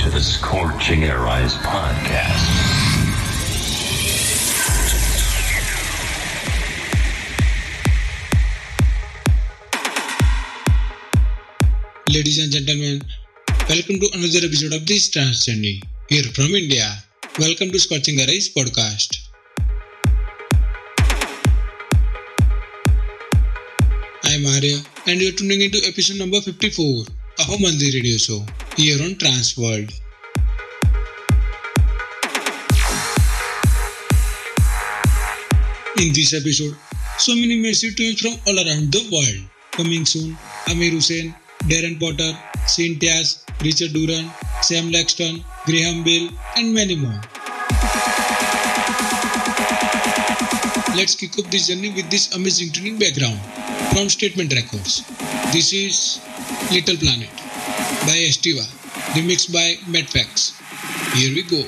To the Scorching Air Eyes podcast. Ladies and gentlemen, welcome to another episode of this journey here from India. Welcome to Scorching Arise podcast. I'm Arya and you're tuning into episode number 54 of our monthly radio show here on Trance World. In this episode, so many tunes from all around the world. Coming soon, Amir Hussain, Darren Porter, Saint Richard Duran, Sam Laxton, Graham Bell, and many more. Let's kick off this journey with this amazing tuning background from Statement Records. This is Little Planet by Estiva, remixed by Madfax. Here we go.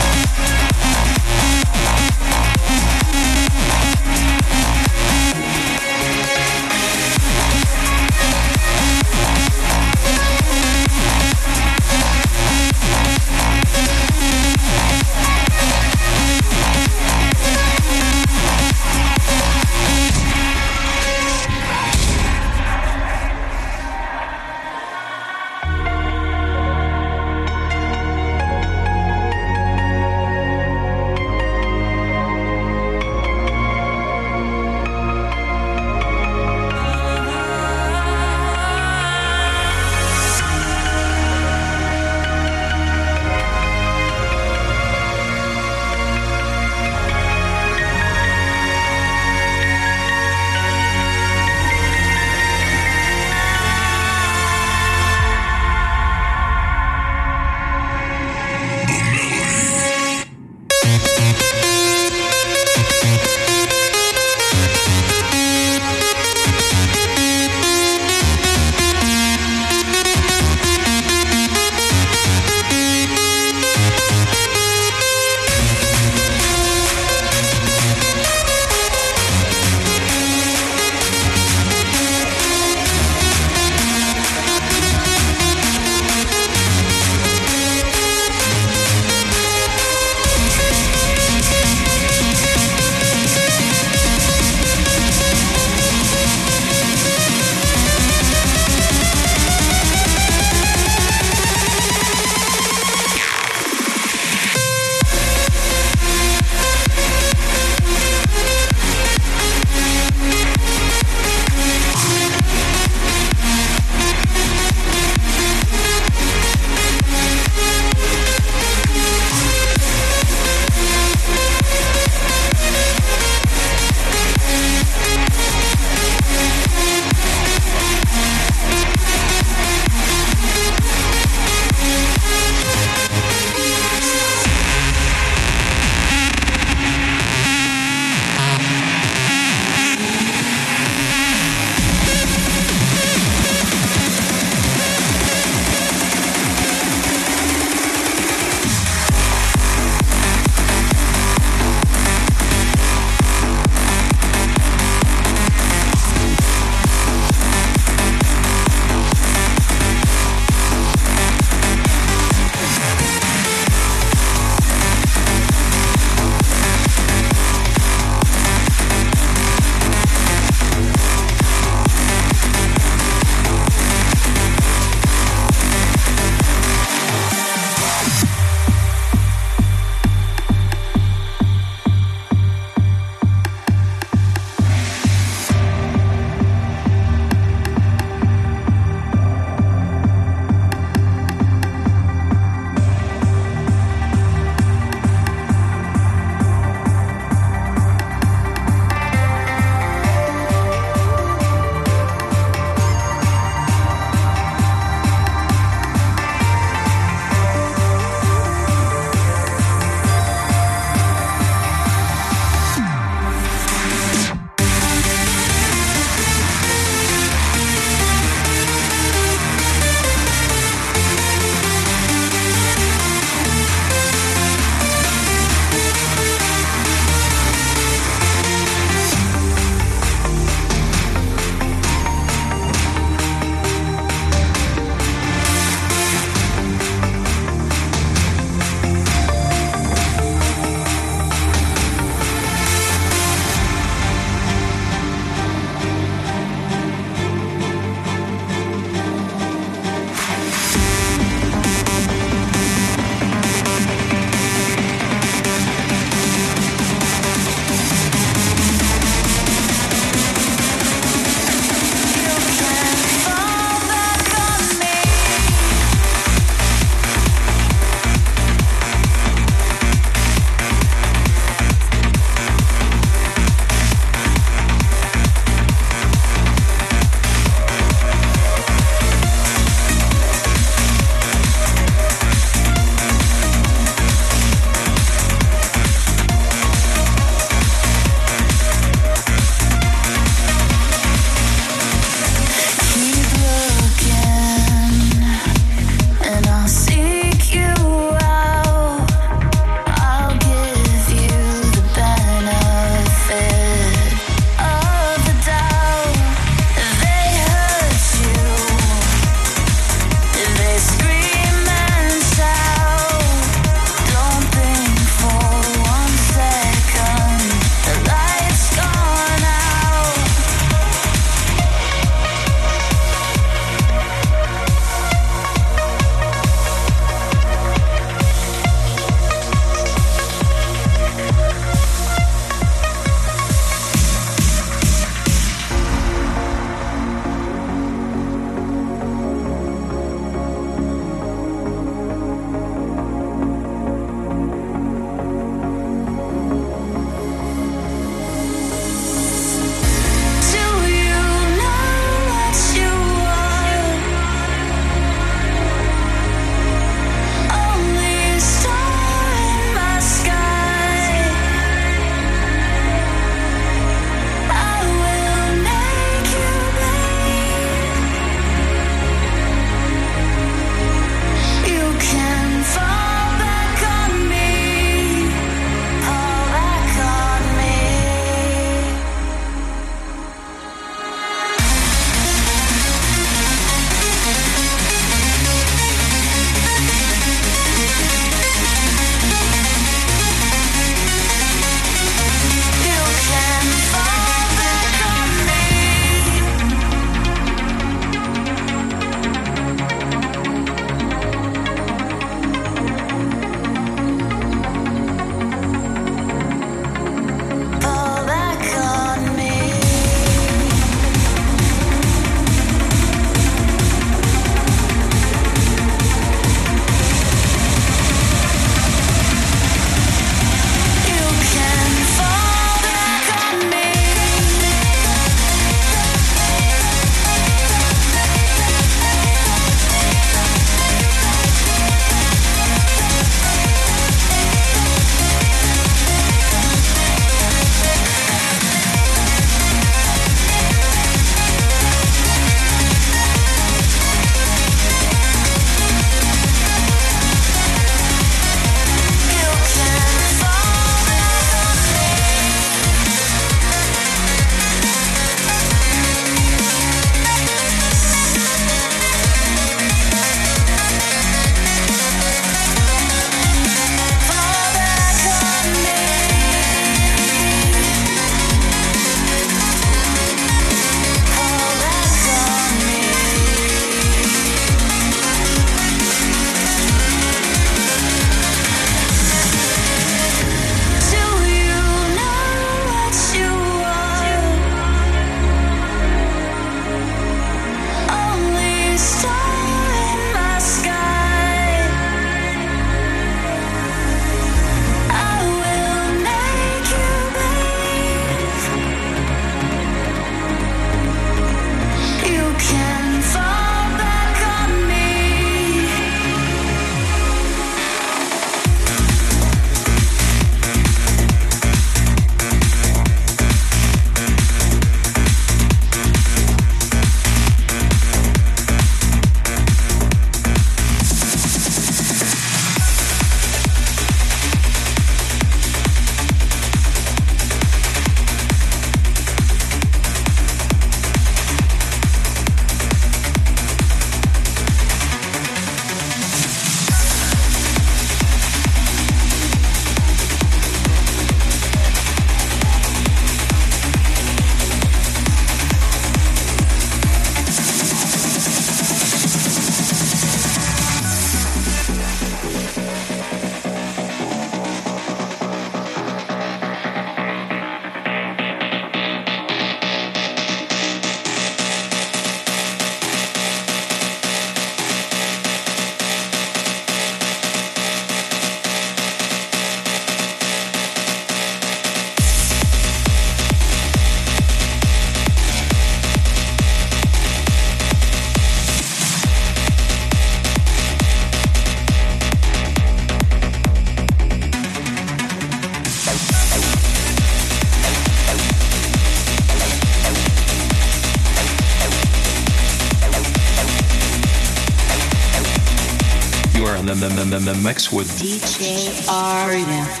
The, the, mix with DJ Arya.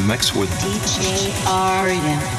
Mix with DJ Arden.